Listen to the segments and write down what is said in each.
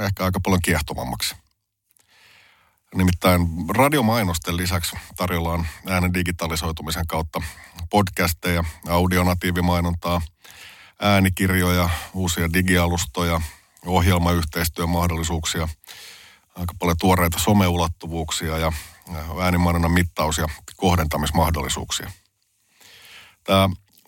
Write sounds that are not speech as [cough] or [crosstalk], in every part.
ehkä aika paljon kiehtovammaksi. Nimittäin radiomainosten lisäksi tarjolla äänen digitalisoitumisen kautta podcasteja, audionatiivimainontaa, äänikirjoja, uusia digialustoja, ohjelmayhteistyömahdollisuuksia, aika paljon tuoreita someulottuvuuksia ja äänimainonnan mittaus- ja kohdentamismahdollisuuksia. Tämä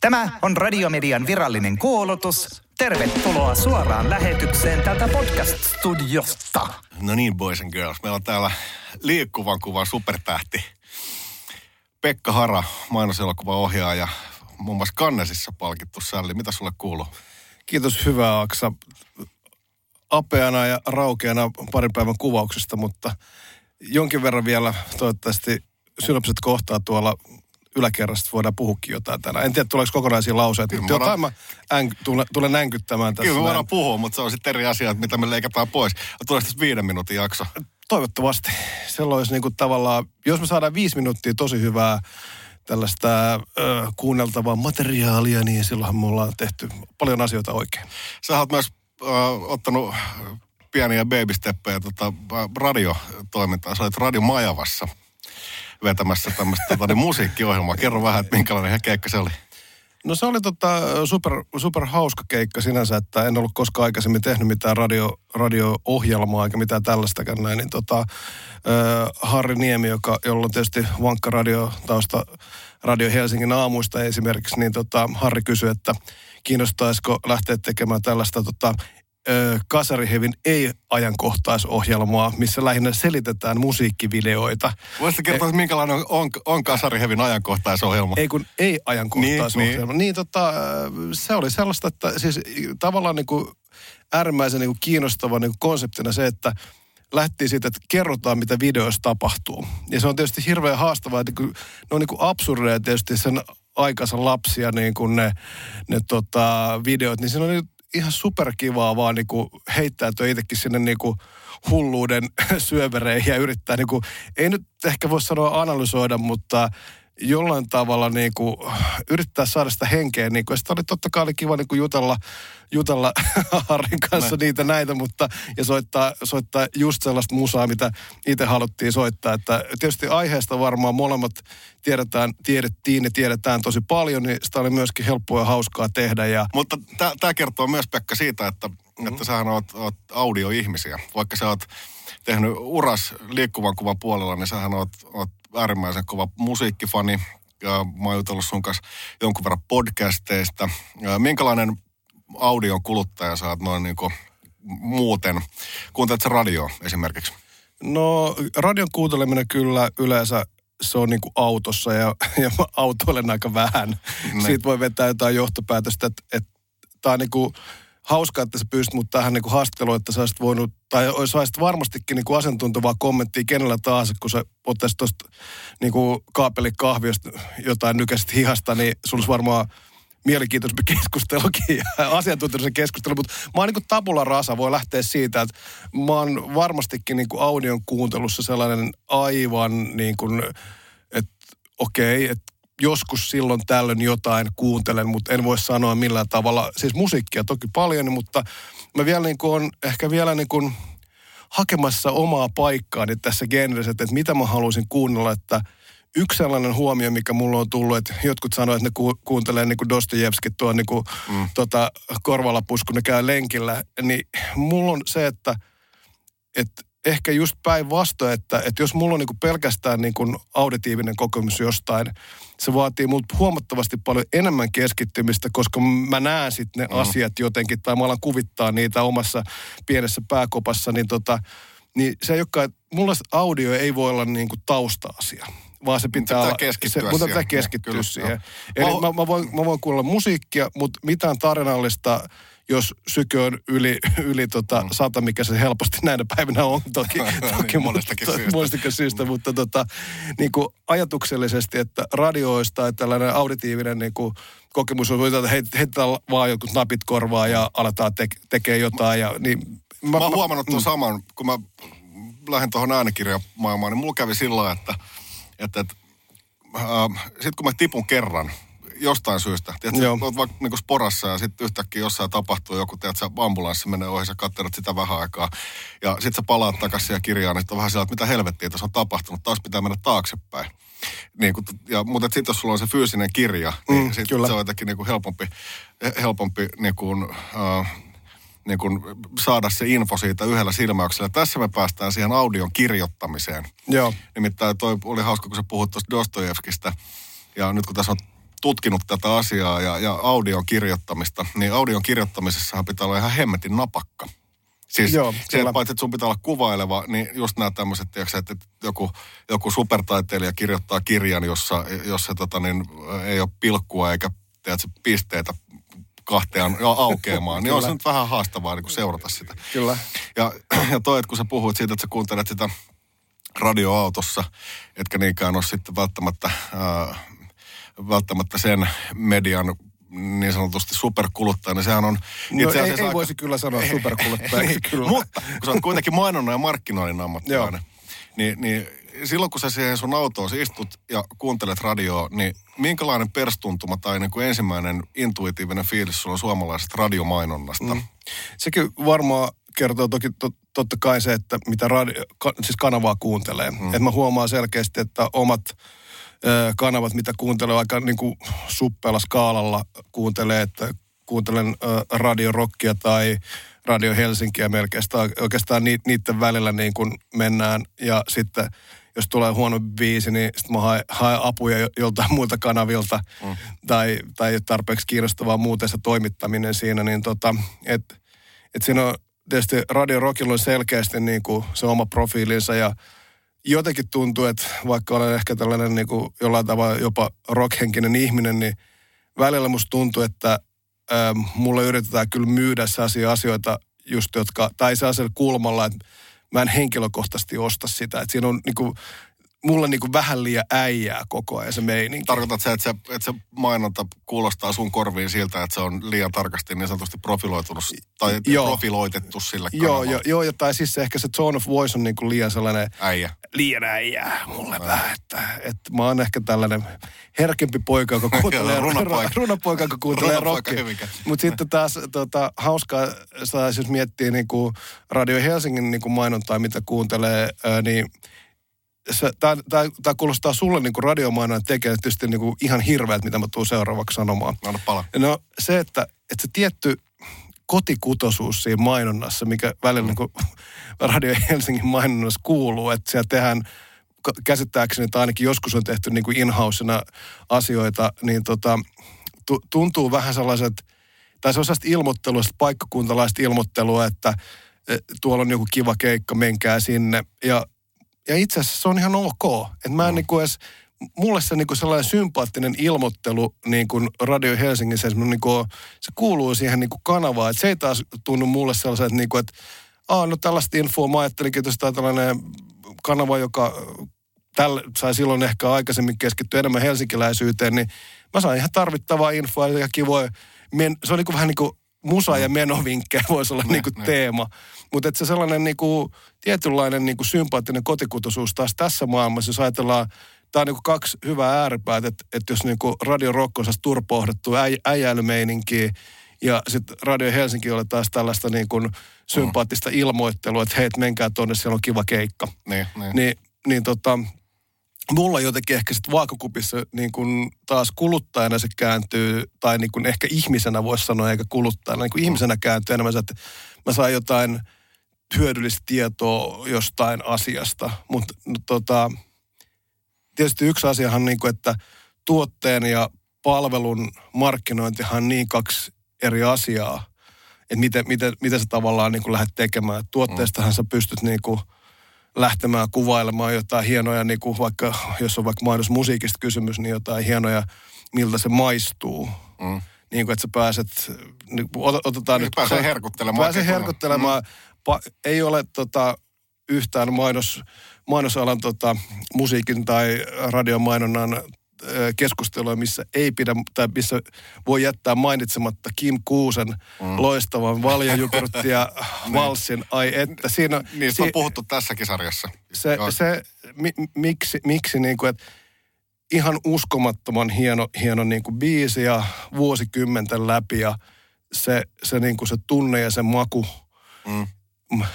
Tämä on Radiomedian virallinen kuulutus. Tervetuloa suoraan lähetykseen tältä podcast-studiosta. No niin, boys and girls. Meillä on täällä liikkuvan kuvan supertähti. Pekka Hara, mainoselokuvan ohjaaja, muun muassa Kannesissa palkittu sälli. Mitä sulle kuuluu? Kiitos hyvää Aksa. Apeana ja raukeana parin päivän kuvauksesta, mutta jonkin verran vielä toivottavasti synopsit kohtaa tuolla yläkerrasta voidaan puhukin jotain tänään. En tiedä, tuleeko kokonaisia lauseita, mutta me jotain mä äng, tulen, tulen änkyttämään tässä. Kyllä me näin. voidaan puhua, mutta se on sitten eri asia, että mitä me leikataan pois. Tulee sitten viiden minuutin jakso. Toivottavasti. Silloin olisi niin kuin tavallaan, jos me saadaan viisi minuuttia tosi hyvää tällaista ö, kuunneltavaa materiaalia, niin silloinhan me ollaan tehty paljon asioita oikein. Sä oot myös äh, ottanut pieniä babysteppejä tota, äh, radiotoimintaa. Sä olit Radio Majavassa vetämässä tämmöistä tota, niin musiikkiohjelmaa. Kerro vähän, että minkälainen keikka se oli. No se oli tota super, super hauska keikka sinänsä, että en ollut koskaan aikaisemmin tehnyt mitään radio, radio-ohjelmaa eikä mitään tällaistakään näin. Niin tota, ö, Harri Niemi, joka, jolla on tietysti vankka radiotausta Radio Helsingin aamuista esimerkiksi, niin tota, Harri kysyi, että kiinnostaisiko lähteä tekemään tällaista tota, ö, Kasarihevin ei-ajankohtaisohjelmaa, missä lähinnä selitetään musiikkivideoita. Voisitko kertoa, että minkälainen on, on, on Kasarihevin ajankohtaisohjelma? Ei kun ei ajankohtaisohjelma. Niin, niin. niin tota, se oli sellaista, että siis tavallaan niin kuin äärimmäisen niin kuin kiinnostava niin kuin konseptina se, että lähti siitä, että kerrotaan, mitä videoissa tapahtuu. Ja se on tietysti hirveän haastavaa, että kun, ne on niin kuin absurdeja tietysti sen aikansa lapsia, niin kuin ne, ne tota, videot, niin siinä on niin ihan superkivaa vaan niin kuin heittäytyä itsekin sinne niin kuin hulluuden [laughs] syövereihin ja yrittää niin kuin, ei nyt ehkä voi sanoa analysoida, mutta jollain tavalla niin kuin, yrittää saada sitä henkeä. Niin kuin, sitä oli totta kai oli kiva niin kuin jutella, jutella [laughs] Harrin kanssa Näin. niitä näitä, mutta ja soittaa, soittaa just sellaista musaa, mitä itse haluttiin soittaa. Että tietysti aiheesta varmaan molemmat tiedetään, tiedettiin ja tiedetään tosi paljon, niin sitä oli myöskin helppoa ja hauskaa tehdä. Ja Mutta tämä kertoo myös, Pekka, siitä, että, mm-hmm. että sähän oot, oot audioihmisiä. Vaikka sä oot tehnyt uras liikkuvan kuvan puolella, niin sähän oot, oot äärimmäisen kova musiikkifani. Ja mä oon jutellut sun kanssa jonkun verran podcasteista. Ja minkälainen audion kuluttaja sä oot noin niin kuin muuten? Kuuntelet sä radioa esimerkiksi? No radion kuunteleminen kyllä yleensä se on niin kuin autossa ja, ja mä autoilen aika vähän. Ne. Siitä voi vetää jotain johtopäätöstä, että, että tämä on niin kuin hauskaa, että sä pystyt mut tähän niin kuin haastatteluun, että sä olisit voinut, tai saisit varmastikin niin kuin asiantuntevaa kommenttia kenellä tahansa, kun sä ottaisit tuosta niin kaapelikahviosta jotain nykäiset hihasta, niin sulla olisi varmaan mielenkiintoisempi [laughs] keskustelukin ja asiantuntijoiden keskustelu, mutta mä oon niin tabula rasa, voi lähteä siitä, että mä oon varmastikin niin kuin audion kuuntelussa sellainen aivan niin kuin, että okei, okay, että joskus silloin tällöin jotain kuuntelen, mutta en voi sanoa millään tavalla, siis musiikkia toki paljon, mutta mä vielä niin kuin on ehkä vielä niin kuin hakemassa omaa paikkaani tässä genressä, että mitä mä haluaisin kuunnella, että – yksi sellainen huomio, mikä mulla on tullut, että jotkut sanoo, että ne ku, kuuntelee niin kuin Dostojevskit tuon niin kuin, mm. tota, korvalapus, kun ne käy lenkillä, niin mulla on se, että, että ehkä just päinvastoin, että, että jos mulla on niin pelkästään niin auditiivinen kokemus jostain, se vaatii multa huomattavasti paljon enemmän keskittymistä, koska mä näen sitten ne mm. asiat jotenkin, tai mä alan kuvittaa niitä omassa pienessä pääkopassa, niin, tota, niin se ei olekaan, mulla audio ei voi olla niin kuin tausta-asia vaan se pitää, pitää keskittyä se, mutta pitää keskittyä kyllä, siihen. Eli mä, mä, voin, mä voin kuulla musiikkia, mutta mitään tarinallista, jos syke on yli, yli tota mm. sata, mikä se helposti näinä päivinä on [laughs] toki, toki niin, monestakin syystä. monestakin syystä, mutta tota, niin kuin ajatuksellisesti, että radioista että tällainen auditiivinen niin kuin kokemus on, että heitetään vaan jotkut napit korvaa ja aletaan te- tekee jotain. Ja, niin, mä, mä oon huomannut tuon mm. saman, kun mä lähdin tuohon äänikirjamaailmaan, niin mulla kävi sillä että että, että äh, sitten kun mä tipun kerran jostain syystä, tiedätkö, olet vaikka niin sporassa ja sitten yhtäkkiä jossain tapahtuu joku, tiedätkö, ambulanssi menee ohi, sä katselet sitä vähän aikaa ja sitten sä palaat takaisin ja kirjaan, että on vähän sillä, että mitä helvettiä tässä on tapahtunut, taas pitää mennä taaksepäin. Niin kun, ja, mutta sitten jos sulla on se fyysinen kirja, niin mm, sit se on jotenkin niin kuin helpompi, helpompi niin kuin, äh, niin kuin saada se info siitä yhdellä silmäyksellä. Tässä me päästään siihen audion kirjoittamiseen. Joo. Nimittäin toi oli hauska, kun sä puhut tuosta Dostojevskista. Ja nyt kun tässä on tutkinut tätä asiaa ja, ja audion kirjoittamista, niin audion kirjoittamisessahan pitää olla ihan hemmetin napakka. Siis Joo, se, että paitsi, että sun pitää olla kuvaileva, niin just nämä tämmöiset, että joku, joku supertaiteilija kirjoittaa kirjan, jossa, jossa tota, niin, ei ole pilkkua eikä tiedätkö, pisteitä kahteen aukeamaan, niin [laughs] on se nyt vähän haastavaa niin seurata sitä. Kyllä. Ja, [clears throat] ja toi, että kun sä puhuit siitä, että sä kuuntelet sitä radioautossa, etkä niinkään ole sitten välttämättä, äh, välttämättä sen median niin sanotusti superkuluttaja, niin sehän on no, itse asiassa ei, ei aika... voisi kyllä sanoa [laughs] superkuluttaja, niin, kyllä. Mutta kun sä oot kuitenkin mainonnan ja markkinoinnin ammattilainen, niin, niin silloin kun sä siihen sun autoon istut ja kuuntelet radioa, niin minkälainen perstuntuma tai niin kuin ensimmäinen intuitiivinen fiilis sulla on suomalaisesta radiomainonnasta? Mm. Sekin varmaan kertoo toki to, totta kai se, että mitä radio, ka, siis kanavaa kuuntelee. Mm. Että mä huomaan selkeästi, että omat kanavat, mitä kuuntelee aika niin kuin suppealla skaalalla kuuntelee, että kuuntelen radiorokkia tai Radio Helsinkiä melkein. Oikeastaan niiden välillä niin kuin mennään ja sitten – jos tulee huono biisi, niin sitten mä haen, haen apuja joltain muilta kanavilta mm. tai, tai ei tarpeeksi kiinnostavaa muuten se toimittaminen siinä, niin tota, et, et siinä on tietysti Radio Rockilla on selkeästi niin kuin se oma profiilinsa ja jotenkin tuntuu, että vaikka olen ehkä tällainen niin kuin jollain tavalla jopa rockhenkinen ihminen, niin välillä musta tuntuu, että ähm, mulle yritetään kyllä myydä sellaisia asioita just, jotka, tai sellaisella kulmalla, että mä en henkilökohtaisesti osta sitä. Että siinä on niinku, mulle niinku vähän liian äijää koko ajan se meininki. Tarkoitat se, että se, että se mainonta kuulostaa sun korviin siltä, että se on liian tarkasti niin sanotusti profiloitunut tai joo. profiloitettu sille Joo, joo, joo, ja tai siis ehkä se tone of voice on niinku liian sellainen... Äijä. Liian äijää mulle vähän, että, että mä oon ehkä tällainen herkempi poika, joka [laughs] kuuntelee... runapoika. [laughs] runapoika, joka kuuntelee rockia. Mutta sitten taas tota, hauskaa, jos miettii niinku Radio Helsingin niinku mainontaa, mitä kuuntelee, niin tämä kuulostaa sulle niin radiomainan tekijä tietysti niin kuin ihan hirveältä, mitä mä tuun seuraavaksi sanomaan. Anna pala. No se, että, että se tietty kotikutosuus siinä mainonnassa, mikä välillä mm. niin kuin [laughs] Radio Helsingin mainonnassa kuuluu, että siellä tehdään käsittääkseni, tai ainakin joskus on tehty niin kuin in asioita, niin tota, tuntuu vähän sellaiset, tai se on sellaista ilmoittelua, paikkakuntalaista ilmoittelua, että tuolla on joku kiva keikka, menkää sinne. Ja, ja itse asiassa se on ihan ok. Että mä en mm. niin kuin edes, mulle se niin kuin sellainen sympaattinen ilmoittelu niin kuin Radio Helsingissä, niin kuin, se kuuluu siihen niin kuin kanavaan. Että se ei taas tunnu mulle sellaiset, että, niin kuin, että Aa, no tällaista infoa mä ajattelinkin, että tämä tällainen kanava, joka tälle, sai silloin ehkä aikaisemmin keskittyä enemmän helsinkiläisyyteen, niin mä sain ihan tarvittavaa infoa ja kivoja. Men, se on niin kuin vähän niin kuin musa- ja menovinkkejä [laughs] voisi olla niin kuin ne. teema. Mutta se sellainen niin kuin, tietynlainen niin kuin sympaattinen kotikutoisuus taas tässä maailmassa, jos ajatellaan, tämä on niin kuin kaksi hyvää ääripäät, että, että jos niin kuin Radio Rock on turpohdettu äi, äijäilymeininkiä, ja sitten Radio Helsinki oli taas tällaista niin kuin sympaattista ilmoittelua, että hei, menkää tuonne, siellä on kiva keikka. Niin, niin. niin, niin tota, mulla jotenkin ehkä sitten vaakakupissa niin kun taas kuluttajana se kääntyy, tai niin kun ehkä ihmisenä voisi sanoa, eikä kuluttajana, niin kun ihmisenä kääntyy enemmän se, että mä saan jotain hyödyllistä tietoa jostain asiasta. Mutta no, tota, tietysti yksi asiahan, niin kuin, että tuotteen ja palvelun markkinointihan niin kaksi eri asiaa, että miten, miten, miten sä tavallaan niin lähdet tekemään. Tuotteestahan sä pystyt niin kuin lähtemään kuvailemaan jotain hienoja, niin kuin vaikka, jos on vaikka mainosmusiikista kysymys, niin jotain hienoja, miltä se maistuu. Mm. Niin kuin, että sä pääset, niin, otetaan nyt... Pääsee herkuttelemaan. Pääsee herkuttelemaan. Mm. Pa, ei ole tota, yhtään mainos, mainosalan tota, musiikin tai radiomainonnan keskustelua, missä ei pidä, tai missä voi jättää mainitsematta Kim Kuusen mm. loistavan valjajukurtti ja [laughs] niin. valssin. Ai että siinä... Niin, si- on puhuttu tässäkin sarjassa. Se, se mi, miksi, miksi niin kuin, että ihan uskomattoman hieno, hieno niin kuin biisi ja vuosikymmenten läpi ja se, se, niin kuin se tunne ja se maku, mm.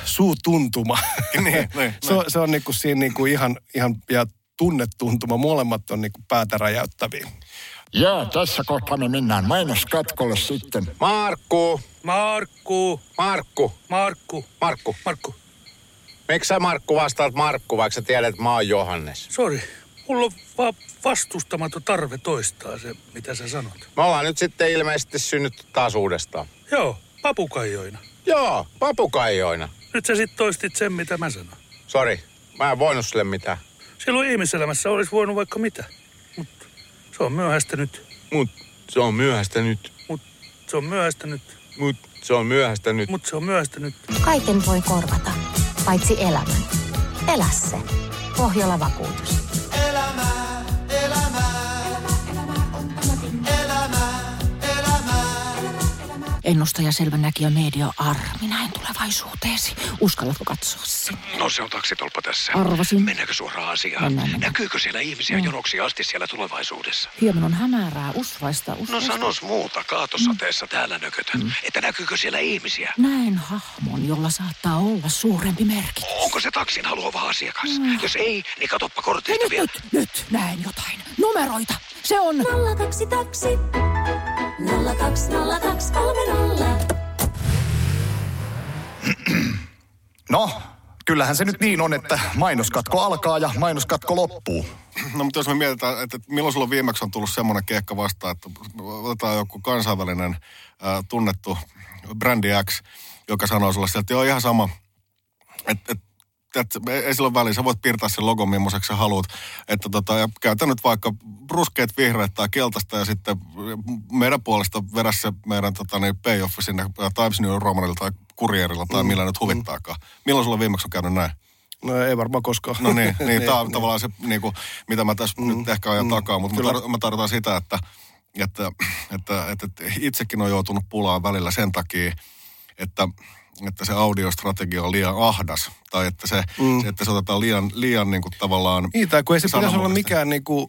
suutuntuma. niin, niin, [laughs] se, niin. se on niin kuin siinä niin kuin ihan, ihan, ja tunnetuntuma. Molemmat on niin kuin päätä räjäyttäviä. Joo, tässä kohtaa me mennään mainoskatkolle sitten. Markku! Markku! Markku! Markku! Markku! Markku! Miksi sä Markku vastaat Markku, vaikka sä tiedät, että mä oon Johannes? Sori, mulla on vaan vastustamaton tarve toistaa se, mitä sä sanot. Me ollaan nyt sitten ilmeisesti synnytty taas uudestaan. Joo, papukaijoina. Joo, papukaijoina. Nyt sä sit toistit sen, mitä mä sanon. Sori, mä en voinut sille mitään. Silloin ihmiselämässä olisi voinut vaikka mitä. Mutta se on myöhäistä nyt. Mut se on myöhäistä nyt. Mut se on myöhäistä nyt. Mut se on myöhäistä nyt. Mut se on myöhäistä nyt. Kaiken voi korvata, paitsi elämän. Elä se. Pohjola vakuutus. Ennustaja selvänäkijä Media Armi, näin tulevaisuuteesi. Uskallatko katsoa sen? No se on taksitolpa tässä. Arvasin. Mennäänkö suoraan asiaan? Mennään, mennään. Näkyykö siellä ihmisiä No. jonoksi asti siellä tulevaisuudessa? Hieman on hämärää, usvaista, No usvaista. sanos muuta, kaatosateessa täällä nökötön. Että näkyykö siellä ihmisiä? Näen hahmon, jolla saattaa olla suurempi merkitys. Onko se taksin haluava asiakas? Jos ei, niin katoppa kortista Nyt, vielä. nyt, nyt, näen jotain. Numeroita. Se on 02 taksi. 020230. No, kyllähän se nyt niin on, että mainoskatko alkaa ja mainoskatko loppuu. No mutta jos me mietitään, että milloin sulla viimeksi on tullut semmoinen keikka vastaan, että otetaan joku kansainvälinen ää, tunnettu brändi X, joka sanoo sulle sieltä, että joo ihan sama, että et, et, ei sillä ole väliä, sä voit piirtää sen logon millaiseksi sä haluat. Että tota, ja käytä nyt vaikka ruskeat, vihreät tai keltaista ja sitten meidän puolesta vedä se meidän tota, niin payoff sinne Times New Romanilla tai Kurierilla tai millä nyt huvittaakaan. Milloin sulla viimeksi on käynyt näin? No ei varmaan koskaan. No niin, [laughs] niin tämä on tavallaan se, niin kuin, mitä mä tässä mm, nyt ehkä ajan mm, takaa, mutta mä, kyllä. tar- mä tarkoitan sitä, että, että, että, että, että itsekin on joutunut pulaan välillä sen takia, että, että se audiostrategia on liian ahdas, tai että se, mm. se että se otetaan liian, liian niin kuin tavallaan... Niin, tai kun ei se pitäisi olla mikään niin kuin,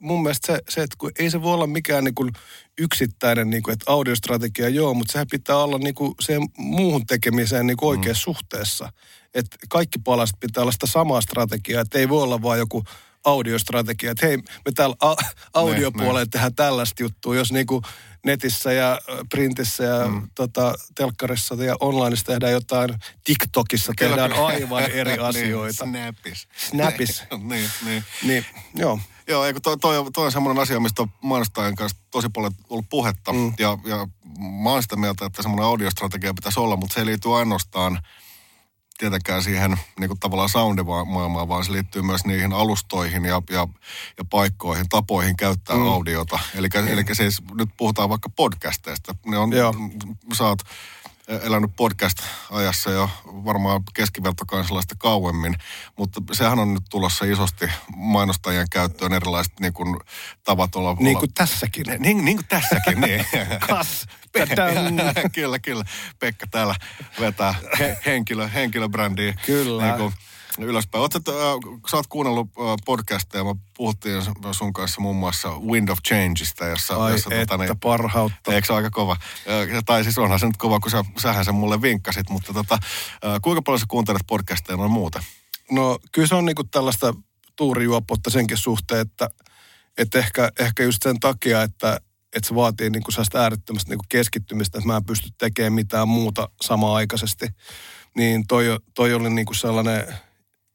mun mielestä se, se että kun ei se voi olla mikään niin kuin yksittäinen, niin kuin, että audiostrategia joo, mutta sehän pitää olla niin kuin siihen muuhun tekemiseen niin kuin oikeassa mm. suhteessa. Että kaikki palaset pitää olla sitä samaa strategiaa, että ei voi olla vaan joku audiostrategia, että hei, me täällä a- audiopuolella niin. tehdään tällaista juttua, jos niin kuin netissä ja printissä ja mm. tota, telkkarissa ja onlineissa tehdään jotain, TikTokissa tehdään aivan eri [laughs] asioita. Niin, snapis. Snapis. [laughs] niin, niin. Niin, joo. Joo, eikö toi, toi, on- toi on semmoinen asia, mistä on mainostajan kanssa tosi paljon ollut puhetta. Mm. Ja, ja mä oon sitä mieltä, että semmoinen audiostrategia pitäisi olla, mutta se ei liity ainoastaan tietenkään siihen niin kuin tavallaan soundimaailmaan, vaan se liittyy myös niihin alustoihin ja, ja, ja paikkoihin, tapoihin käyttää mm. audiota. Eli, eli siis nyt puhutaan vaikka podcasteista. Ne on, Joo. oot elänyt podcast-ajassa jo varmaan keskivertokansalaista kauemmin, mutta sehän on nyt tulossa isosti mainostajien käyttöön erilaiset niin kuin, tavat olla... Niin olla- kuin tässäkin. niin, niin kuin tässäkin, niin. [laughs] Kas. [laughs] Kyllä, kyllä. Pekka täällä vetää he, henkilö, henkilöbrändiä Kyllä. Niin kuin ylöspäin. Oot, sä, äh, sä oot kuunnellut äh, podcasteja, me puhuttiin sun kanssa muun muassa Wind of Changeista, jossa... Ai jossa, että parhautta. Eikö se aika kova? Äh, Tai siis onhan se nyt kova, kun sä, sähän sen mulle vinkkasit, mutta tota, äh, kuinka paljon sä kuuntelet podcasteja noin muuten? No kyllä se on niinku tällaista tuurijuoppoutta senkin suhteen, että, että ehkä, ehkä just sen takia, että, että se vaatii niinku sellaista äärettömästä niinku keskittymistä, että mä en pysty tekemään mitään muuta samaan aikaisesti. Niin toi, toi oli niinku sellainen,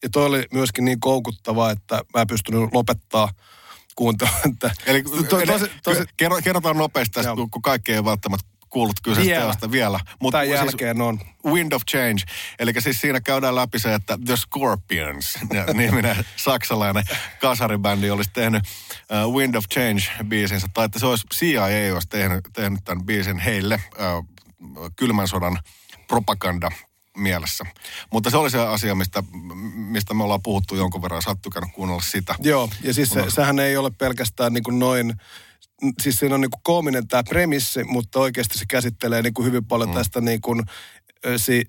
ja toi oli myöskin niin koukuttava, että mä en pystynyt lopettaa kuuntelua. Että, Eli to, tosi, tosi, tosi, kerro, kerrotaan nopeasti tästä, kun kaikki ei välttämättä kuullut kyseistä Vielä. teosta vielä. Mutta Tämän jälkeen on. Wind of Change. Eli siis siinä käydään läpi se, että The Scorpions, [laughs] niminen saksalainen kasaribändi, olisi tehnyt uh, Wind of Change-biisinsä. Tai että se olisi CIA olisi tehnyt, tehnyt tämän biisin heille uh, kylmän sodan propaganda mielessä. Mutta se oli se asia, mistä, mistä me ollaan puhuttu jonkun verran. Sä oot kuunnella sitä. Joo, ja siis se, sehän ei ole pelkästään niin kuin noin, siis siinä on niin kuin koominen tämä premissi, mutta oikeasti se käsittelee niin kuin hyvin paljon mm. tästä niin kuin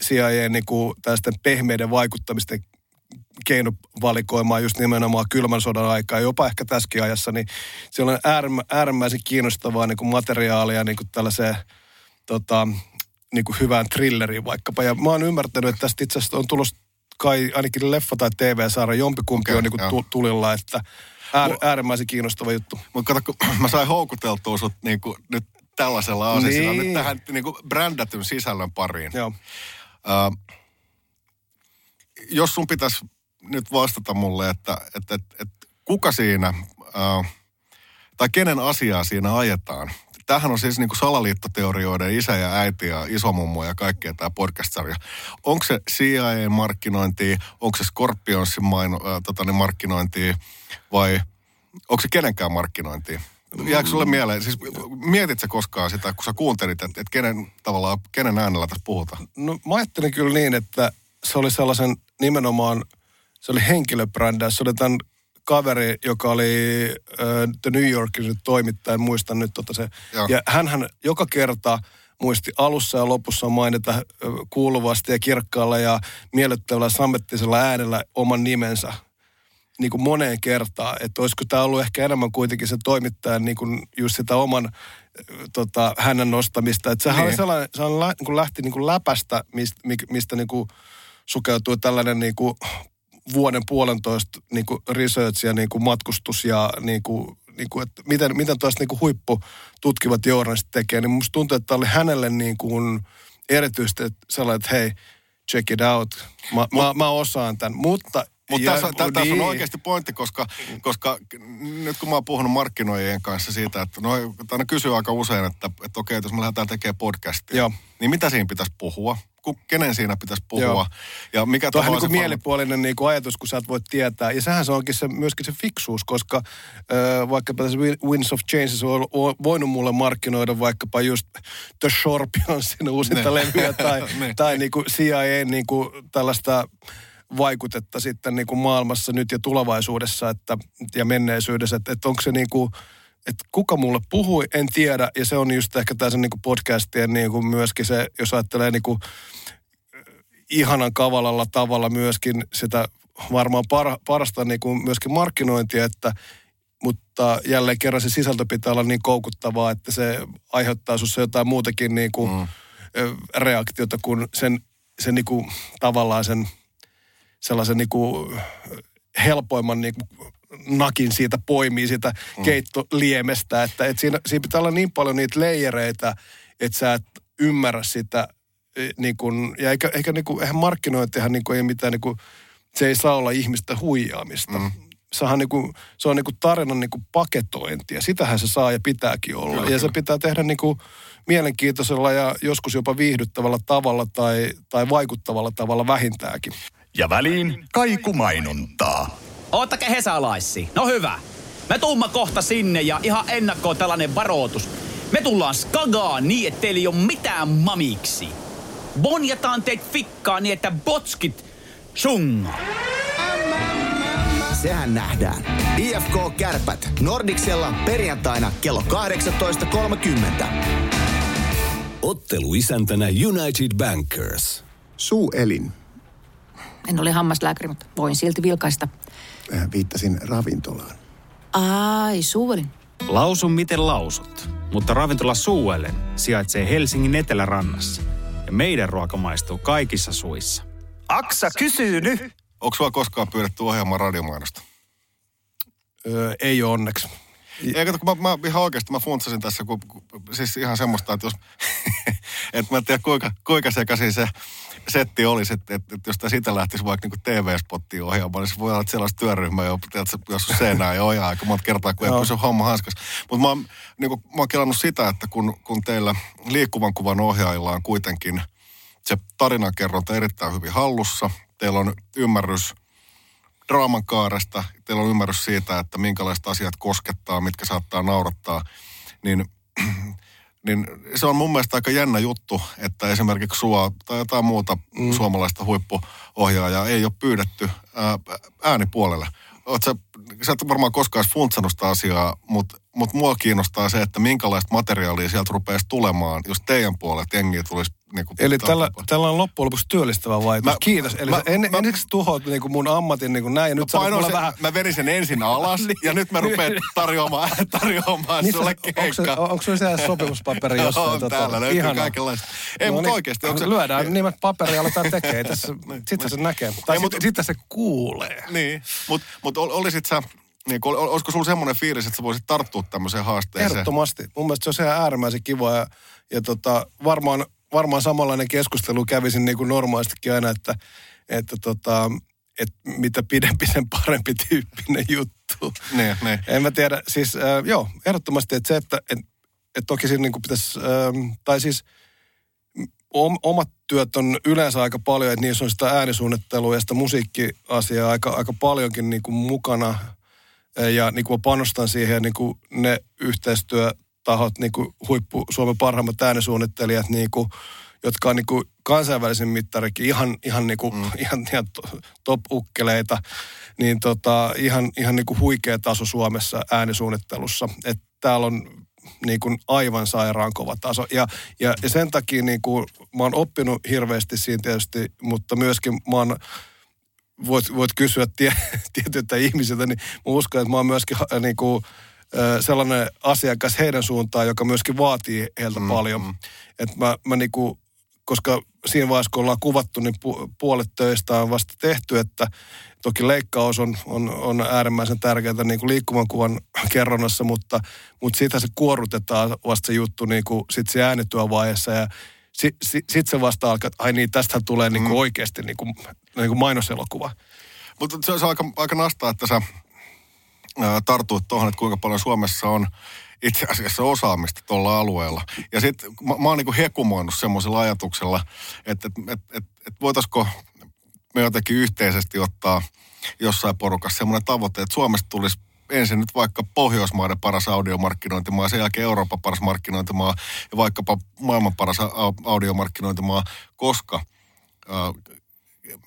CIA niin kuin tästä pehmeiden vaikuttamisten keinovalikoimaa just nimenomaan kylmän sodan aikaa, jopa ehkä tässäkin ajassa, niin siellä on äärimmä, äärimmäisen kiinnostavaa niin kuin materiaalia niin kuin tällaiseen tota, niin kuin hyvään thrilleriin vaikkapa. Ja mä oon ymmärtänyt, että tästä itse asiassa on tulossa kai ainakin leffa tai TV-sarja, jompikumpi Okei, on niin kuin tu- tulilla, että äär, äärimmäisen kiinnostava juttu. Mutta kato, kun [clears throat] mä sain houkuteltua sut niin kuin nyt tällaisella asialla, Niin. nyt tähän niin kuin brändätyn sisällön pariin. Joo. Ö, jos sun pitäisi nyt vastata mulle, että, että, että, että kuka siinä, ö, tai kenen asiaa siinä ajetaan. Tämähän on siis niin kuin salaliittoteorioiden isä ja äiti ja isomummo ja kaikkea tämä podcast-sarja. Onko se CIA-markkinointia, onko se Scorpionsin maino, äh, tota, niin markkinointia vai onko se kenenkään markkinointia? Jääkö sulle mieleen, siis mietit sä koskaan sitä, kun sä kuuntelit, että, että kenen, tavallaan, kenen äänellä tässä puhutaan? No mä ajattelin kyllä niin, että se oli sellaisen nimenomaan, se oli henkilöbrändäys. Se oli tämän kaveri, joka oli äh, The New Yorkin toimittaja, en muista nyt tota se. Joo. Ja hänhän joka kerta muisti alussa ja lopussa mainita äh, kuuluvasti ja kirkkaalla ja miellyttävällä sammettisella äänellä oman nimensä niin kuin moneen kertaan. Että olisiko tämä ollut ehkä enemmän kuitenkin se toimittajan niin kuin just sitä oman tota, hänen nostamista. Että sehän Niin. oli sellainen, lä, niin kuin lähti niin kuin läpästä, mistä, mistä niin kuin sukeutui tällainen niin kuin vuoden puolentoista niin kuin research ja niin kuin matkustus ja niin kuin, niin kuin, että miten, miten tuosta niin kuin huippututkivat journalistit tekee, niin musta tuntuu, että tämä oli hänelle niin kuin erityisesti että sellainen, että hei, check it out, mä, mä, mä osaan tämän, mutta Mutta tässä, tä, tässä on niin. oikeasti pointti, koska, koska nyt kun mä oon puhunut markkinoijien kanssa siitä, että no, tai ne kysyy aika usein, että, että okei, että jos me lähdetään tekemään podcastia, Joo. niin mitä siinä pitäisi puhua? Ku, kenen siinä pitäisi puhua? Joo. Ja mikä Tuohan tavallaan niin kuin mielipuolinen niin kuin ajatus, kun sä et voi tietää. Ja sehän se onkin se, myöskin se fiksuus, koska ö, vaikkapa tässä Win- Winds of Changes on, on voinut mulle markkinoida vaikkapa just The Scorpionsin [laughs] uusinta levyä tai, [laughs] Ne. tai niin kuin CIA niin kuin tällaista vaikutetta sitten niin kuin maailmassa nyt ja tulevaisuudessa että, ja menneisyydessä, että, että onko se niin kuin, että kuka mulle puhui, en tiedä, ja se on just ehkä tässä niin kuin podcastien niin kuin myöskin se, jos ajattelee niin kuin ihanan kavalalla tavalla myöskin sitä varmaan par, parasta niin kuin myöskin markkinointia, että mutta jälleen kerran se sisältö pitää olla niin koukuttavaa, että se aiheuttaa sinussa jotain muutakin niin kuin, mm. reaktiota kuin sen, sen niin kuin, tavallaan sen sellaisen niin kuin, helpoimman niin kuin, nakin siitä poimii siitä mm. keittoliemestä, että, että siinä, siinä pitää olla niin paljon niitä leijereitä, että sä et ymmärrä sitä eh, niin kuin, ja eikä, eikä niin kuin, eihän markkinointihan niin kuin, ei mitään niin kuin, se ei saa olla ihmistä huijaamista. Mm. sehän on niinku, se on niinku tarinan niinku paketointi ja sitähän se saa ja pitääkin olla. Kyllä, ja se kyllä. pitää tehdä niinku mielenkiintoisella ja joskus jopa viihdyttävällä tavalla tai, tai vaikuttavalla tavalla vähintäänkin. Ja väliin kaikumainontaa. Oottake hesalaissi. No hyvä. Me tuumma kohta sinne ja ihan ennakkoon tällainen varoitus. Me tullaan skagaan niin, että teillä ei ole mitään mamiksi. Bonjataan teit fikkaa niin, että botskit sungaa. Sehän nähdään. IFK Kärpät Nordiksella perjantaina kello 18.30. Ottelu isäntänä United Bankers. Suuelin. En ole hammaslääkäri, mutta voin silti vilkaista. Äh, Viittasin ravintolaan. Ai, suuelin. Lausun miten lausut, mutta ravintola Suuelen sijaitsee Helsingin etelärannassa. Ja meidän ruoka maistuu kaikissa suissa. Aksa kysyy nyt. Onko sua koskaan pyydetty ohjaamaan radiomainosta? Öö, ei ole onneksi. Ei, kato, kun mä, mä ihan oikeasti mä funtsasin tässä, kun, kun, siis ihan semmoista, että jos, [laughs] että mä en tiedä kuinka, kuinka sekaisin se setti olisi, että, että, että jos tämä siitä lähtisi vaikka niin TV-spottiin ohjaamaan, niin se voi olla, että sellaista työryhmää, jo, tiedätkö, jos seinää ja ojaa aika monta kertaa, kun ei Joo. pysy homma hanskas. Mutta mä, oon, niin kuin, mä oon kelannut sitä, että kun, kun teillä liikkuvan kuvan ohjaajilla on kuitenkin se tarinankerronta erittäin hyvin hallussa, teillä on ymmärrys draaman kaaresta, teillä on ymmärrys siitä, että minkälaiset asiat koskettaa, mitkä saattaa naurattaa, niin, [clears throat] niin se on mun mielestä aika jännä juttu, että esimerkiksi sua tai jotain muuta mm. suomalaista huippuohjaajaa ei ole pyydetty ää, äänipuolelle. Oot sä, sä et varmaan koskaan funtsannut sitä asiaa, mutta mut mua kiinnostaa se, että minkälaista materiaalia sieltä rupeaisi tulemaan, jos teidän puolelta jengiä tulisi niin kuin, Eli tällä, tällä on loppujen lopuksi työllistävä vaikutus. Mä- Kiitos. Eli mä- en, mä- ensiksi tuhoat niin mun ammatin niin kuin näin. Ja nyt Mä, sen, vähän... mä verin sen ensin alas [laughs] ja nyt mä rupean tarjoamaan, [laughs] tarjoamaan Niin sulle keikkaa. onko se siellä sopimuspaperi [laughs] jossain? On täällä, löytyy ihanaa. kaikenlaista. Ei, No mutta niin, oikeasti. Onko se, Lyödään nimet paperia aletaan tekemään. Tässä, sitten se näkee. Tai sitten, se kuulee. Niin, mutta mut ol- olisit sä, niin, ol- olisiko sulla semmoinen fiilis, että sä voisit tarttua tämmöiseen haasteeseen? Ehdottomasti. Mun mielestä se on ihan äärimmäisen kiva ja, ja tota, varmaan, varmaan samanlainen keskustelu kävisin niin kuin normaalistikin aina, että, että tota, että mitä pidempi sen parempi tyyppinen juttu. Niin, niin. En mä tiedä, siis äh, joo, ehdottomasti, että se, että et, et toki siinä niin pitäisi, ähm, tai siis om, omat työt on yleensä aika paljon, että niissä on sitä äänisuunnittelua ja sitä musiikkiasiaa aika, aika paljonkin niin kuin mukana. Ja niin kuin panostan siihen, niin kuin ne yhteistyötahot, niin kuin huippu Suomen parhaimmat äänisuunnittelijat, niin kuin, jotka on niin kuin kansainvälisen mittarikin ihan, ihan, niin kuin, mm. [laughs] ihan, ihan to- top-ukkeleita, niin tota, ihan, ihan niin kuin huikea taso Suomessa äänisuunnittelussa. Että täällä on niin kuin aivan sairaan kova taso. Ja, ja, ja sen takia niin kuin, mä oon oppinut hirveästi siinä tietysti, mutta myöskin mä oon voit, voit kysyä tie, [laughs] tietyiltä ihmisiltä, niin mä uskon, että mä oon myöskin äh, niin kuin, äh, sellainen asiakas heidän suuntaan, joka myöskin vaatii heiltä mm, paljon. Mm. Että mä, mä niin kuin, koska siinä vaiheessa, kun ollaan kuvattu, niin pu, puolet töistä on vasta tehty, että toki leikkaus on, on, on äärimmäisen tärkeää niin kuin liikkuvan kuvan [laughs] kerronnassa, mutta, mutta siitä se kuorutetaan vasta se juttu niin kuin sit se äänityövaiheessa ja sitten sit, sit se vasta alkaa, että ai niin, tästä tulee niin kuin oikeasti niin kuin, niin kuin mainoselokuva. Mutta se, se on aika, aika nastaa, että sä ää, tartuit tuohon, että kuinka paljon Suomessa on itse asiassa osaamista tuolla alueella. Ja sitten mä, mä oon niinku hekumoinut semmoisella ajatuksella, että et, et, et, et voitaisiko me jotenkin yhteisesti ottaa jossain porukassa semmoinen tavoite, että Suomesta tulisi ensin nyt vaikka Pohjoismaiden paras audiomarkkinointimaa, sen jälkeen Euroopan paras markkinointimaa ja vaikkapa maailman paras au- audiomarkkinointimaa, koska äh,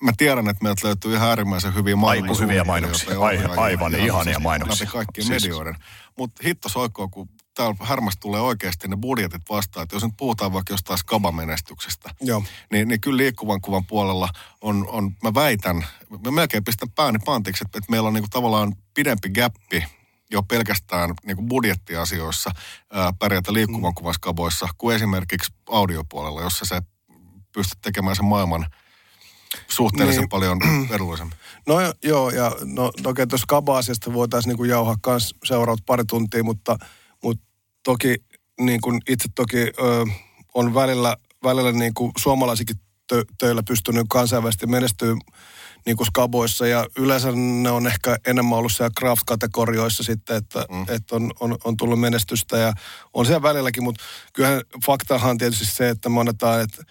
mä tiedän, että meiltä löytyy ihan äärimmäisen hyviä Aiku hyviä mainoksia. mainoksia. Ai- aivan ihania mainoksia. Läpi kaikkien Siis- medioiden. Mutta hitto soikoo, kun täällä härmästä tulee oikeasti ne budjetit vastaan. Että jos nyt puhutaan vaikka jostain skabamenestyksestä, Joo. niin, niin kyllä liikkuvan kuvan puolella on, on mä väitän, mä melkein pistän pääni pantiksi, että, että meillä on niinku tavallaan pidempi gappi jo pelkästään niinku budjettiasioissa ää, pärjätä liikkuvan kuvan skaboissa kuin esimerkiksi audiopuolella, jossa se pystyt tekemään sen maailman suhteellisen Niin. paljon [clears throat] edullisemmin. No jo- joo, ja no toki tuossa kaba-asiasta voitaisiin niinku jauhaa myös seuraavat pari tuntia, mutta toki niin kuin itse toki ö, on välillä, välillä niin kuin suomalaisikin töillä pystynyt kansainvälisesti menestyä niin kuin skaboissa ja yleensä ne on ehkä enemmän ollut siellä craft-kategorioissa sitten, että, mm. että on, on, on, tullut menestystä ja on siellä välilläkin, mutta kyllähän faktahan on tietysti se, että me annetaan, että,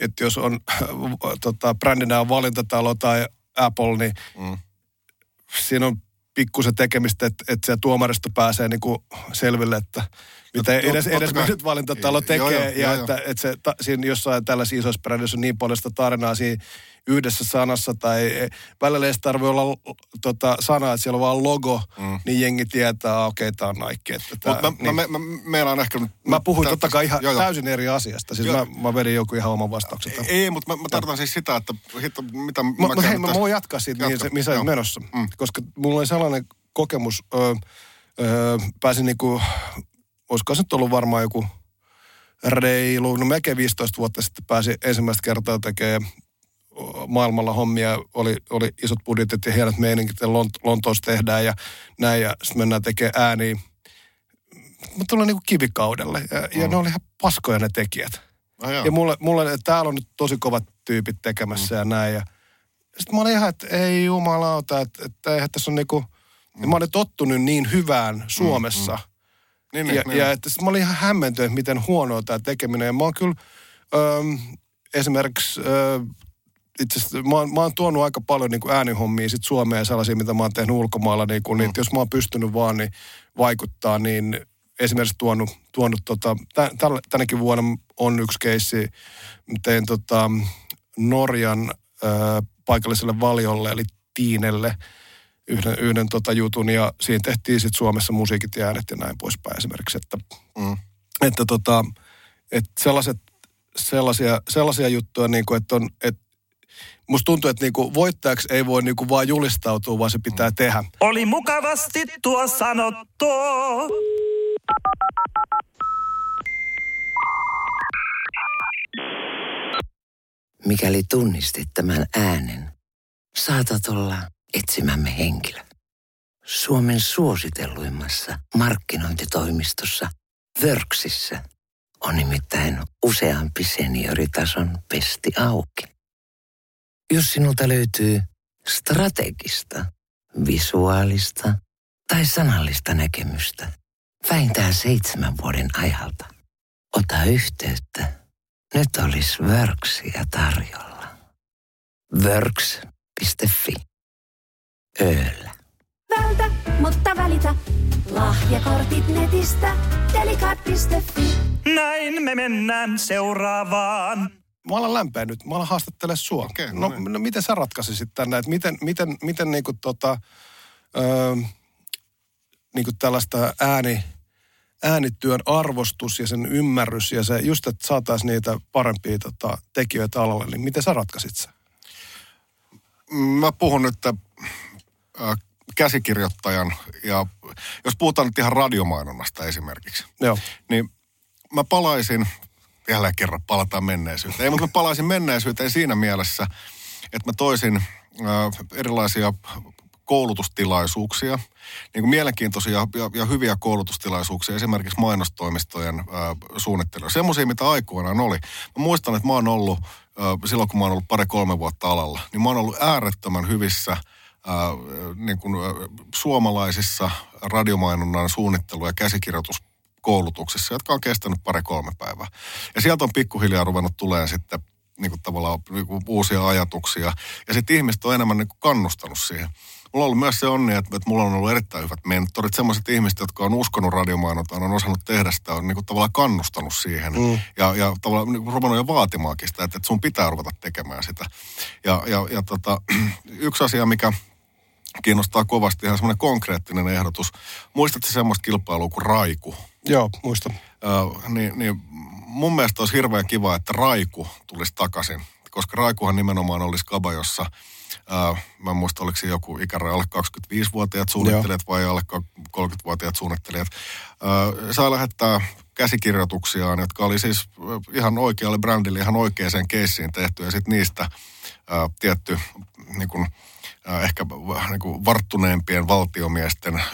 että jos on [laughs] tota, brändinä on valintatalo tai Apple, niin mm. siinä on pikkusen tekemistä, että, että se tuomaristo pääsee niin kuin selville, että mitä no, edes, edes nyt valintatalo tekee. Joo, joo, ja joo, että, että se, ta, siinä jossain tällaisissa isoissa brändissä on niin paljon sitä tarinaa siinä yhdessä sanassa tai välillä ei tarvitse olla tota, sana, että siellä on vaan logo, mm. niin jengi tietää, okei, okay, tämä on Nike. Että tää, mä, niin. mä, mä, mä, mä ehkä... Mä puhuin totta kai ihan joo, joo. täysin eri asiasta. Siis mä, mä vedin joku ihan oman vastauksen. Ei, ei mutta mä, mä tarkoitan siis sitä, että hitto, mitä mä, mä, hei, mä voin jatkaa siitä, mihin, missä joo. menossa. Mm. Koska mulla oli sellainen kokemus, öö, öö, pääsin niinku, olisiko se nyt ollut varmaan joku reilu, no melkein 15 vuotta sitten pääsin ensimmäistä kertaa tekemään maailmalla hommia, oli, oli isot budjetit ja hienot meininkit ja Lont- Lontoossa tehdään ja näin ja sitten mennään tekemään ääniä. Mä tulin niinku kivikaudelle ja, mm. ja ne oli ihan paskoja ne tekijät. Oh, ja mulle, mulle, täällä on nyt tosi kovat tyypit tekemässä mm. ja näin ja sitten mä olin ihan, että ei jumalauta, että, että eihän tässä on niinku, mm. mä olin tottunut niin hyvään Suomessa. Mm, mm. Niin, niin, ja, niin. ja että mä olin ihan hämmentynyt, miten huonoa tämä tekeminen. Ja mä oon kyllä öö, esimerkiksi öö, itse asiassa mä oon, mä oon tuonut aika paljon niin kuin äänihommia sit Suomeen sellaisia, mitä mä oon tehnyt ulkomailla. Niin kuin, mm. niin, jos mä oon pystynyt vaan niin vaikuttaa, niin esimerkiksi tuonut, tuonut tota, tä, tänäkin vuonna on yksi keissi, tein tota, Norjan ö, paikalliselle valiolle, eli Tiinelle, yhden, yhden tota jutun, ja siinä tehtiin sitten Suomessa musiikit ja äänet ja näin poispäin esimerkiksi, että, mm. että, tota, että sellaiset, sellaisia, sellaisia juttuja, niin kuin, että on, että musta tuntuu, että niinku voittajaksi ei voi niinku vaan julistautua, vaan se pitää tehdä. Oli mukavasti tuo sanottu. Mikäli tunnistit tämän äänen, saatat olla etsimämme henkilö. Suomen suositelluimmassa markkinointitoimistossa Vörksissä on nimittäin useampi senioritason pesti auki. Jos sinulta löytyy strategista, visuaalista tai sanallista näkemystä vähintään seitsemän vuoden ajalta, ota yhteyttä. Nyt olisi Worksia tarjolla. Works.fi. Ööllä. Vältä, mutta välitä. Lahjakortit netistä. Delikat.fi. Näin me mennään seuraavaan mä alan lämpeä nyt, mä alan haastattele sua. Okay, no, no, no, miten sä ratkaisisit tänne, että miten, miten, miten niinku tota, öö, niinku tällaista ääni, äänityön arvostus ja sen ymmärrys ja se just, että saataisiin niitä parempia tota, tekijöitä alalle, niin miten sä ratkaisit se? Mä puhun nyt äh, käsikirjoittajan ja jos puhutaan nyt ihan radiomainonnasta esimerkiksi, Joo. niin mä palaisin jälleen kerran palataan menneisyyteen. Ei, mutta mä palaisin menneisyyteen siinä mielessä, että mä toisin äh, erilaisia koulutustilaisuuksia, niin kuin mielenkiintoisia ja, ja hyviä koulutustilaisuuksia esimerkiksi mainostoimistojen äh, suunnittelua. Semmoisia, mitä aikoinaan oli. Mä muistan, että mä oon ollut, äh, silloin kun mä oon ollut pari-kolme vuotta alalla, niin mä oon ollut äärettömän hyvissä äh, niin kuin, äh, suomalaisissa radiomainonnan suunnittelu- ja käsikirjoitus koulutuksessa, jotka on kestänyt pari-kolme päivää. Ja sieltä on pikkuhiljaa ruvennut tulee sitten niin kuin tavallaan niin kuin uusia ajatuksia. Ja sitten ihmiset on enemmän niin kuin kannustanut siihen. Mulla on ollut myös se onni, että, että mulla on ollut erittäin hyvät mentorit. Sellaiset ihmiset, jotka on uskonut radiomainontaan, on osannut tehdä sitä, on niin kuin tavallaan kannustanut siihen. Mm. Ja, ja tavallaan niin ruvennut jo vaatimaankin sitä, että, että sun pitää ruveta tekemään sitä. Ja, ja, ja tota, [clears throat] yksi asia, mikä kiinnostaa kovasti, ihan semmoinen konkreettinen ehdotus. Muistatko semmoista kilpailua kuin Raiku? Joo, muistan. Äh, niin, niin mun mielestä olisi hirveän kiva, että Raiku tulisi takaisin. Koska Raikuhan nimenomaan olisi kaba, jossa äh, mä en muista, oliko se joku ikäraja alle 25-vuotiaat suunnittelijat Joo. vai alle 30-vuotiaat suunnittelijat. Äh, saa lähettää käsikirjoituksiaan, jotka oli siis ihan oikealle brändille, ihan oikeaan keissiin tehty ja sitten niistä äh, tietty niin kun, äh, ehkä niin kuin varttuneempien valtiomiesten äh,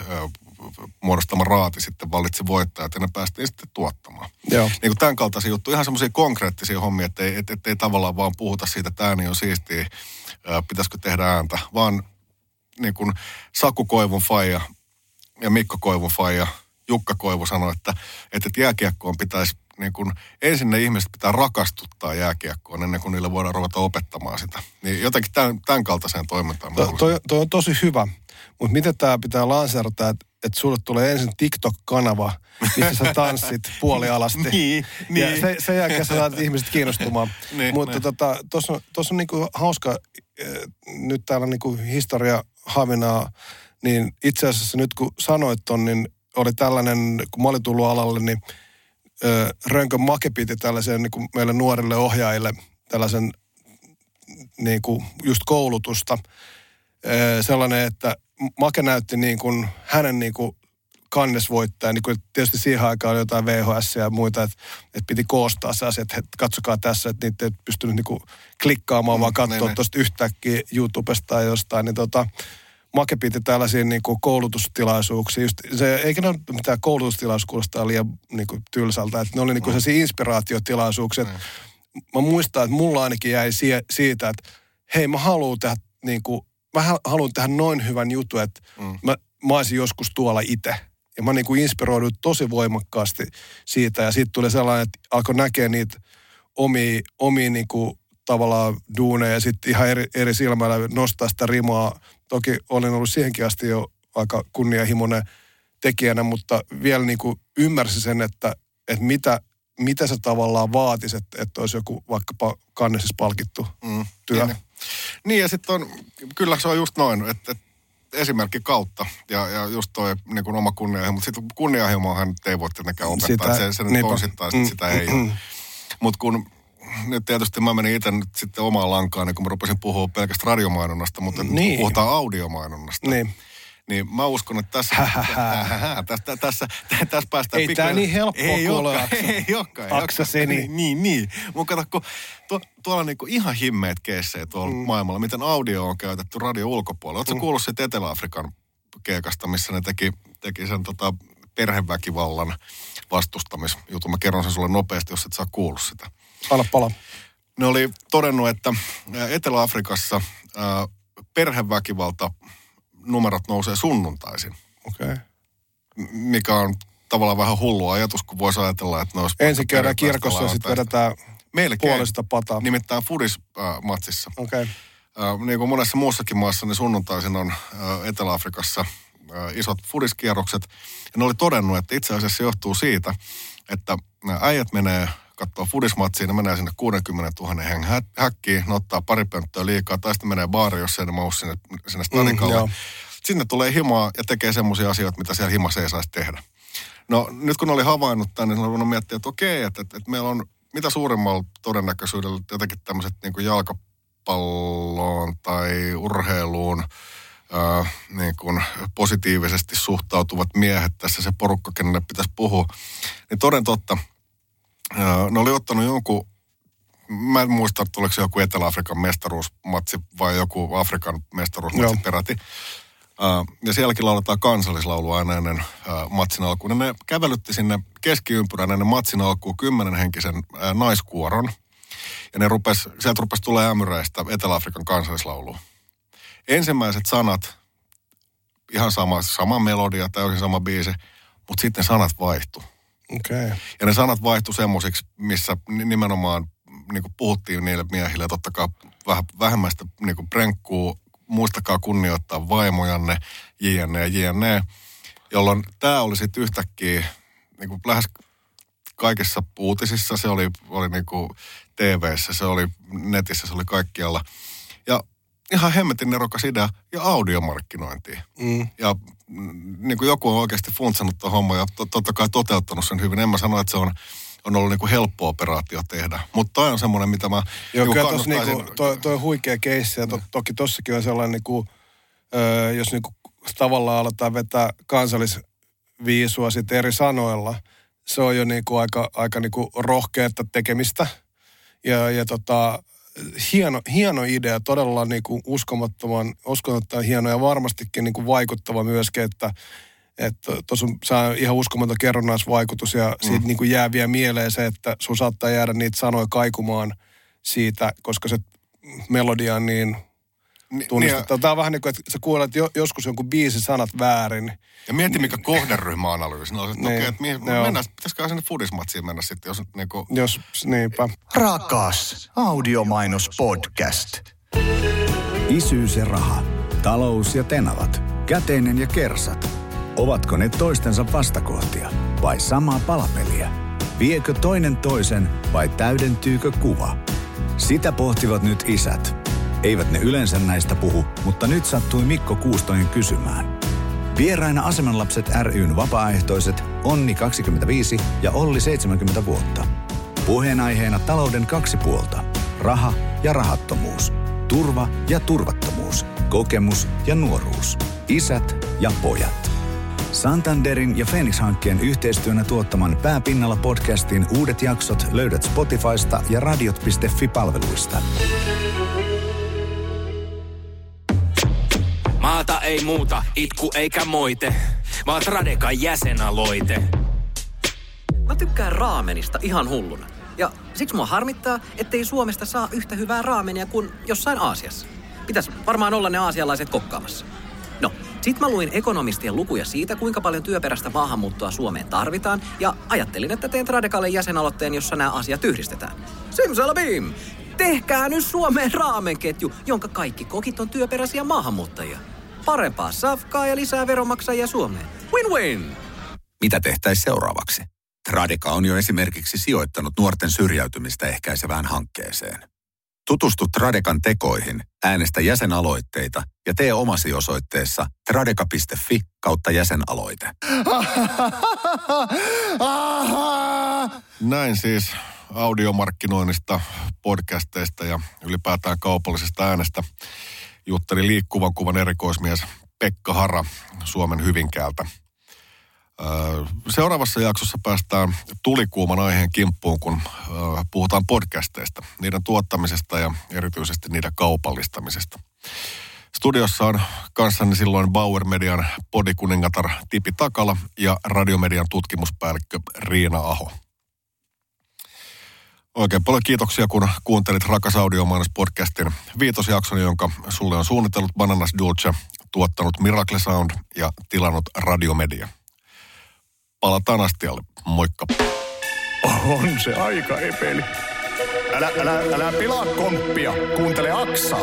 muodostama raati sitten valitsi voittajat ja ne päästiin sitten tuottamaan. Joo. Niin kuin tämän kaltaisia juttuja, ihan semmoisia konkreettisia hommia, että ei, et, et, ei tavallaan vaan puhuta siitä, että ääni on siistiä, pitäisikö tehdä ääntä, vaan niin kuin Saku Koivun faija ja Mikko Koivun faija, Jukka Koivu sanoi, että, että jääkiekkoon pitäisi niin kun, ensin ne ihmiset pitää rakastuttaa jääkiekkoon ennen kuin niille voidaan ruveta opettamaan sitä. Niin jotenkin tämän, tämän kaltaiseen toimintaan. To, toi, toi on tosi hyvä, mutta miten tämä pitää lanseerata, että että sulle tulee ensin TikTok-kanava, missä sä tanssit [laughs] puolialasti. niin, ja niin. se, sen jälkeen sä saat ihmiset kiinnostumaan. [laughs] Niin, Mutta niin. tota, tuossa on, on niinku hauska, äh, nyt täällä niinku historia havinaa, niin itse asiassa nyt kun sanoit ton, niin oli tällainen, kun mä olin tullut alalle, niin ö, Rönkön Make piti tällaisen niin meille nuorille ohjaajille tällaisen niin kuin just koulutusta. Ö, sellainen, että Make näytti niin kuin hänen niin kuin kannesvoittaja, niin kuin tietysti siihen aikaan oli jotain VHS ja muita, että, että piti koostaa se asia, että he, katsokaa tässä, että niitä ei pystynyt niin kuin klikkaamaan, vaan katsoa niin, niin. tuosta yhtäkkiä YouTubesta tai jostain, niin tota, Make piti tällaisia niin kuin koulutustilaisuuksia. Just, se, eikä ne ole mitään koulutustilaisuus kuulostaa liian niin kuin tylsältä, että ne oli niin kuin sellaisia inspiraatiotilaisuuksia. että Mä muistan, että mulla ainakin jäi sie, siitä, että hei mä haluan tehdä niin kuin, mä hal- haluan tehdä noin hyvän jutun, että mm. mä, mä olisin joskus tuolla itse. Ja mä niin kuin inspiroidun tosi voimakkaasti siitä. Ja sitten tuli sellainen, että alkoi näkeä niitä omia, omia niin kuin tavallaan duuneja ja sitten ihan eri, eri silmällä nostaa sitä rimaa. Toki olin ollut siihenkin asti jo aika kunnianhimoinen tekijänä, mutta vielä niin kuin ymmärsin sen, että, että mitä, mitä se tavallaan vaatisi, että, että olisi joku vaikkapa kannesissa palkittu Mm, työ. Niin, niin ja sitten on, kyllä se on just noin, että, että esimerkki kautta ja, ja just toi niin kuin oma kunnianhimo, mutta sitten kunnianhimoahan nyt ei voi tietenkään opettaa, Sitä- se, se nyt taas, että sitä ei ole. Mutta kun nyt tietysti mä menin itse nyt sitten omaan lankaan, niin kun mä rupesin puhua pelkästä radiomainonnasta, mutta niin. Puhutaan audiomainonnasta, Niin. Niin mä uskon, että [laughs] tässä, tässä, tässä, tässä päästään Ei pikkuhiljaa- niin helppoa ei kuule, Aksa. [laughs] ei olekaan, Aksa. Seni. Niin, niin, niin. Mutta kato, kun tuo, tuolla on niinku ihan himmeet keissejä tuolla mm. maailmalla, miten audio on käytetty radio ulkopuolella. Oletko mm. kuullut siitä Etelä-Afrikan keikasta, missä ne teki, teki sen tota, perheväkivallan vastustamisjutun. Mä kerron sen sulle nopeasti, jos et saa kuullut sitä. Anna pala. Ne oli todennut, että Etelä-Afrikassa ää, perheväkivalta numerot nousee sunnuntaisin, Okei. Okay. mikä on tavallaan vähän hullu ajatus, kun voisi ajatella, että ne olisi Ensin käydään kirkossa ja sitten vedetään Melkein. puolesta pataa. Nimittäin Fudis-matsissa. Okei. Okay. niin kuin monessa muussakin maassa, niin sunnuntaisin on ää, Etelä-Afrikassa ää, isot fudiskierrokset. Ja ne oli todennut, että itse asiassa se johtuu siitä, että äijät menee katsoa fudismatsiin, ne menee sinne 60 000 hengen hä- häkkiin, ne ottaa pari pönttöä liikaa, tai sitten menee baariin, jos ei ne mahu sinne, sinne stadikalle. joo. Mm, Sinne tulee himaa ja tekee semmoisia asioita, mitä siellä himassa ei saisi tehdä. No nyt kun oli havainnut tämän, niin oli ruvennut miettiä, että okei, että, että, että meillä on mitä suurimmalla todennäköisyydellä jotenkin tämmöiset niin kuin jalkapalloon tai urheiluun ää, niin kuin positiivisesti suhtautuvat miehet tässä se porukka, kenelle pitäisi puhua. Niin toden totta, ne oli ottanut jonkun, mä en muista, se joku Etelä-Afrikan mestaruusmatsi vai joku Afrikan mestaruusmatsi Joo. peräti. Ja sielläkin lauletaan kansallislaulu aina ennen matsin alkuun. Ja ne kävelytti sinne keskiympyrän ennen matsin alkuun kymmenenhenkisen ää, naiskuoron. Ja ne rupes, sieltä rupesi tulee ämyreistä Etelä-Afrikan kansallislauluun. Ensimmäiset sanat, ihan sama, sama melodia, täysin sama biisi, mutta sitten sanat vaihtu. Okay. Ja ne sanat vaihtu semmoisiksi, missä ni- nimenomaan niin kuin puhuttiin niille miehille, totta kai vähän vähemmästä niin kuin prenkkuu, muistakaa kunnioittaa vaimojanne, jne, jne. Jolloin tämä oli sitten yhtäkkiä niin kuin lähes kaikissa uutisissa, se oli, oli niin kuin TV-ssä, se oli netissä, se oli kaikkialla. Ja ihan hemmetin nerokas idea ja audiomarkkinointiin. Mm. Ja niin kuin joku on oikeasti funtsannut tuon homman ja to, totta kai toteuttanut sen hyvin. En mä sano, että se on, on ollut niin kuin helppo operaatio tehdä. Mutta toi on semmoinen, mitä mä Joo, niin kyllä niinku, toi, toi on huikea keissi ja to, toki tossakin on sellainen, niinku, ö, jos niinku tavallaan aletaan vetää kansallisviisua sit eri sanoilla, se on jo niinku aika, aika niinku rohkeata tekemistä. Ja, ja tota, hieno, hieno idea, todella niinku uskomattoman, uskomattoman hieno ja varmastikin niinku vaikuttava myöskin, että Että tuossa on ihan uskomaton kerronnaisvaikutus ja siitä Mm. niin kuin jää vielä mieleen se, että sun saattaa jäädä niitä sanoja kaikumaan siitä, koska se melodia on niin tunnistettava. Tämä on vähän niin kuin, että sä kuulet jo, joskus jonkun biisin sanat väärin. Ja mieti, mikä kohderyhmäanalyysi. No, että Niin, okei, että mihin, joo. mennään, pitäisikö sinne fudismatsiin mennä sitten, jos niin kuin... Jos, niinpä. Rakas audiomainos podcast. Isyys ja raha. Talous ja tenavat. Käteinen ja kersat. Ovatko ne toistensa vastakohtia vai samaa palapeliä? Viekö toinen toisen vai täydentyykö kuva? Sitä pohtivat nyt isät. Eivät ne yleensä näistä puhu, mutta nyt sattui Mikko Kuustonen kysymään. Vieraina Asemanlapset ryn vapaaehtoiset Onni 25 ja Olli 70 vuotta. Puheenaiheena talouden kaksi puolta. Raha ja rahattomuus. Turva ja turvattomuus. Kokemus ja nuoruus. Isät ja pojat. Santanderin ja Phoenix-hankkeen yhteistyönä tuottaman Pääpinnalla podcastin uudet jaksot löydät Spotifysta ja radiot.fi-palveluista. ei muuta, itku eikä moite, vaan Tradekan jäsenaloite. Mä tykkään raamenista ihan hulluna. Ja siksi mua harmittaa, ettei Suomesta saa yhtä hyvää raamenia kuin jossain Aasiassa. Pitäis varmaan olla ne aasialaiset kokkaamassa. No, sit mä luin ekonomistien lukuja siitä, kuinka paljon työperäistä maahanmuuttoa Suomeen tarvitaan, ja ajattelin, että teen Tradekalle jäsenaloitteen, jossa nämä asiat yhdistetään. Simsalabim! Tehkää nyt Suomeen raamenketju, jonka kaikki kokit on työperäisiä maahanmuuttajia. Parempaa safkaa ja lisää veronmaksajia Suomeen. Win-win! Mitä tehtäisiin seuraavaksi? Tradeka on jo esimerkiksi sijoittanut nuorten syrjäytymistä ehkäisevään hankkeeseen. Tutustu Tradekan tekoihin, äänestä jäsenaloitteita ja tee omasi osoitteessa tradeka.fi kautta jäsenaloite. Näin siis audiomarkkinoinnista, podcasteista ja ylipäätään kaupallisesta äänestä jutteli liikkuvan kuvan erikoismies Pekka Hara Suomen Hyvinkäältä. Seuraavassa jaksossa päästään tulikuuman aiheen kimppuun, kun puhutaan podcasteista, niiden tuottamisesta ja erityisesti niiden kaupallistamisesta. Studiossa on kanssani silloin Bauer Median podikuningatar Tipi Takala ja Radiomedian tutkimuspäällikkö Riina Aho. Oikein paljon kiitoksia, kun kuuntelit Rakas Audiomainos podcastin viitosjakson, jonka sulle on suunnitellut Bananas Dulce, tuottanut Miracle Sound ja tilannut Radiomedia. Palataan astialle. Moikka. On se aika epeli. Älä, älä, älä pilaa komppia. Kuuntele Aksaa.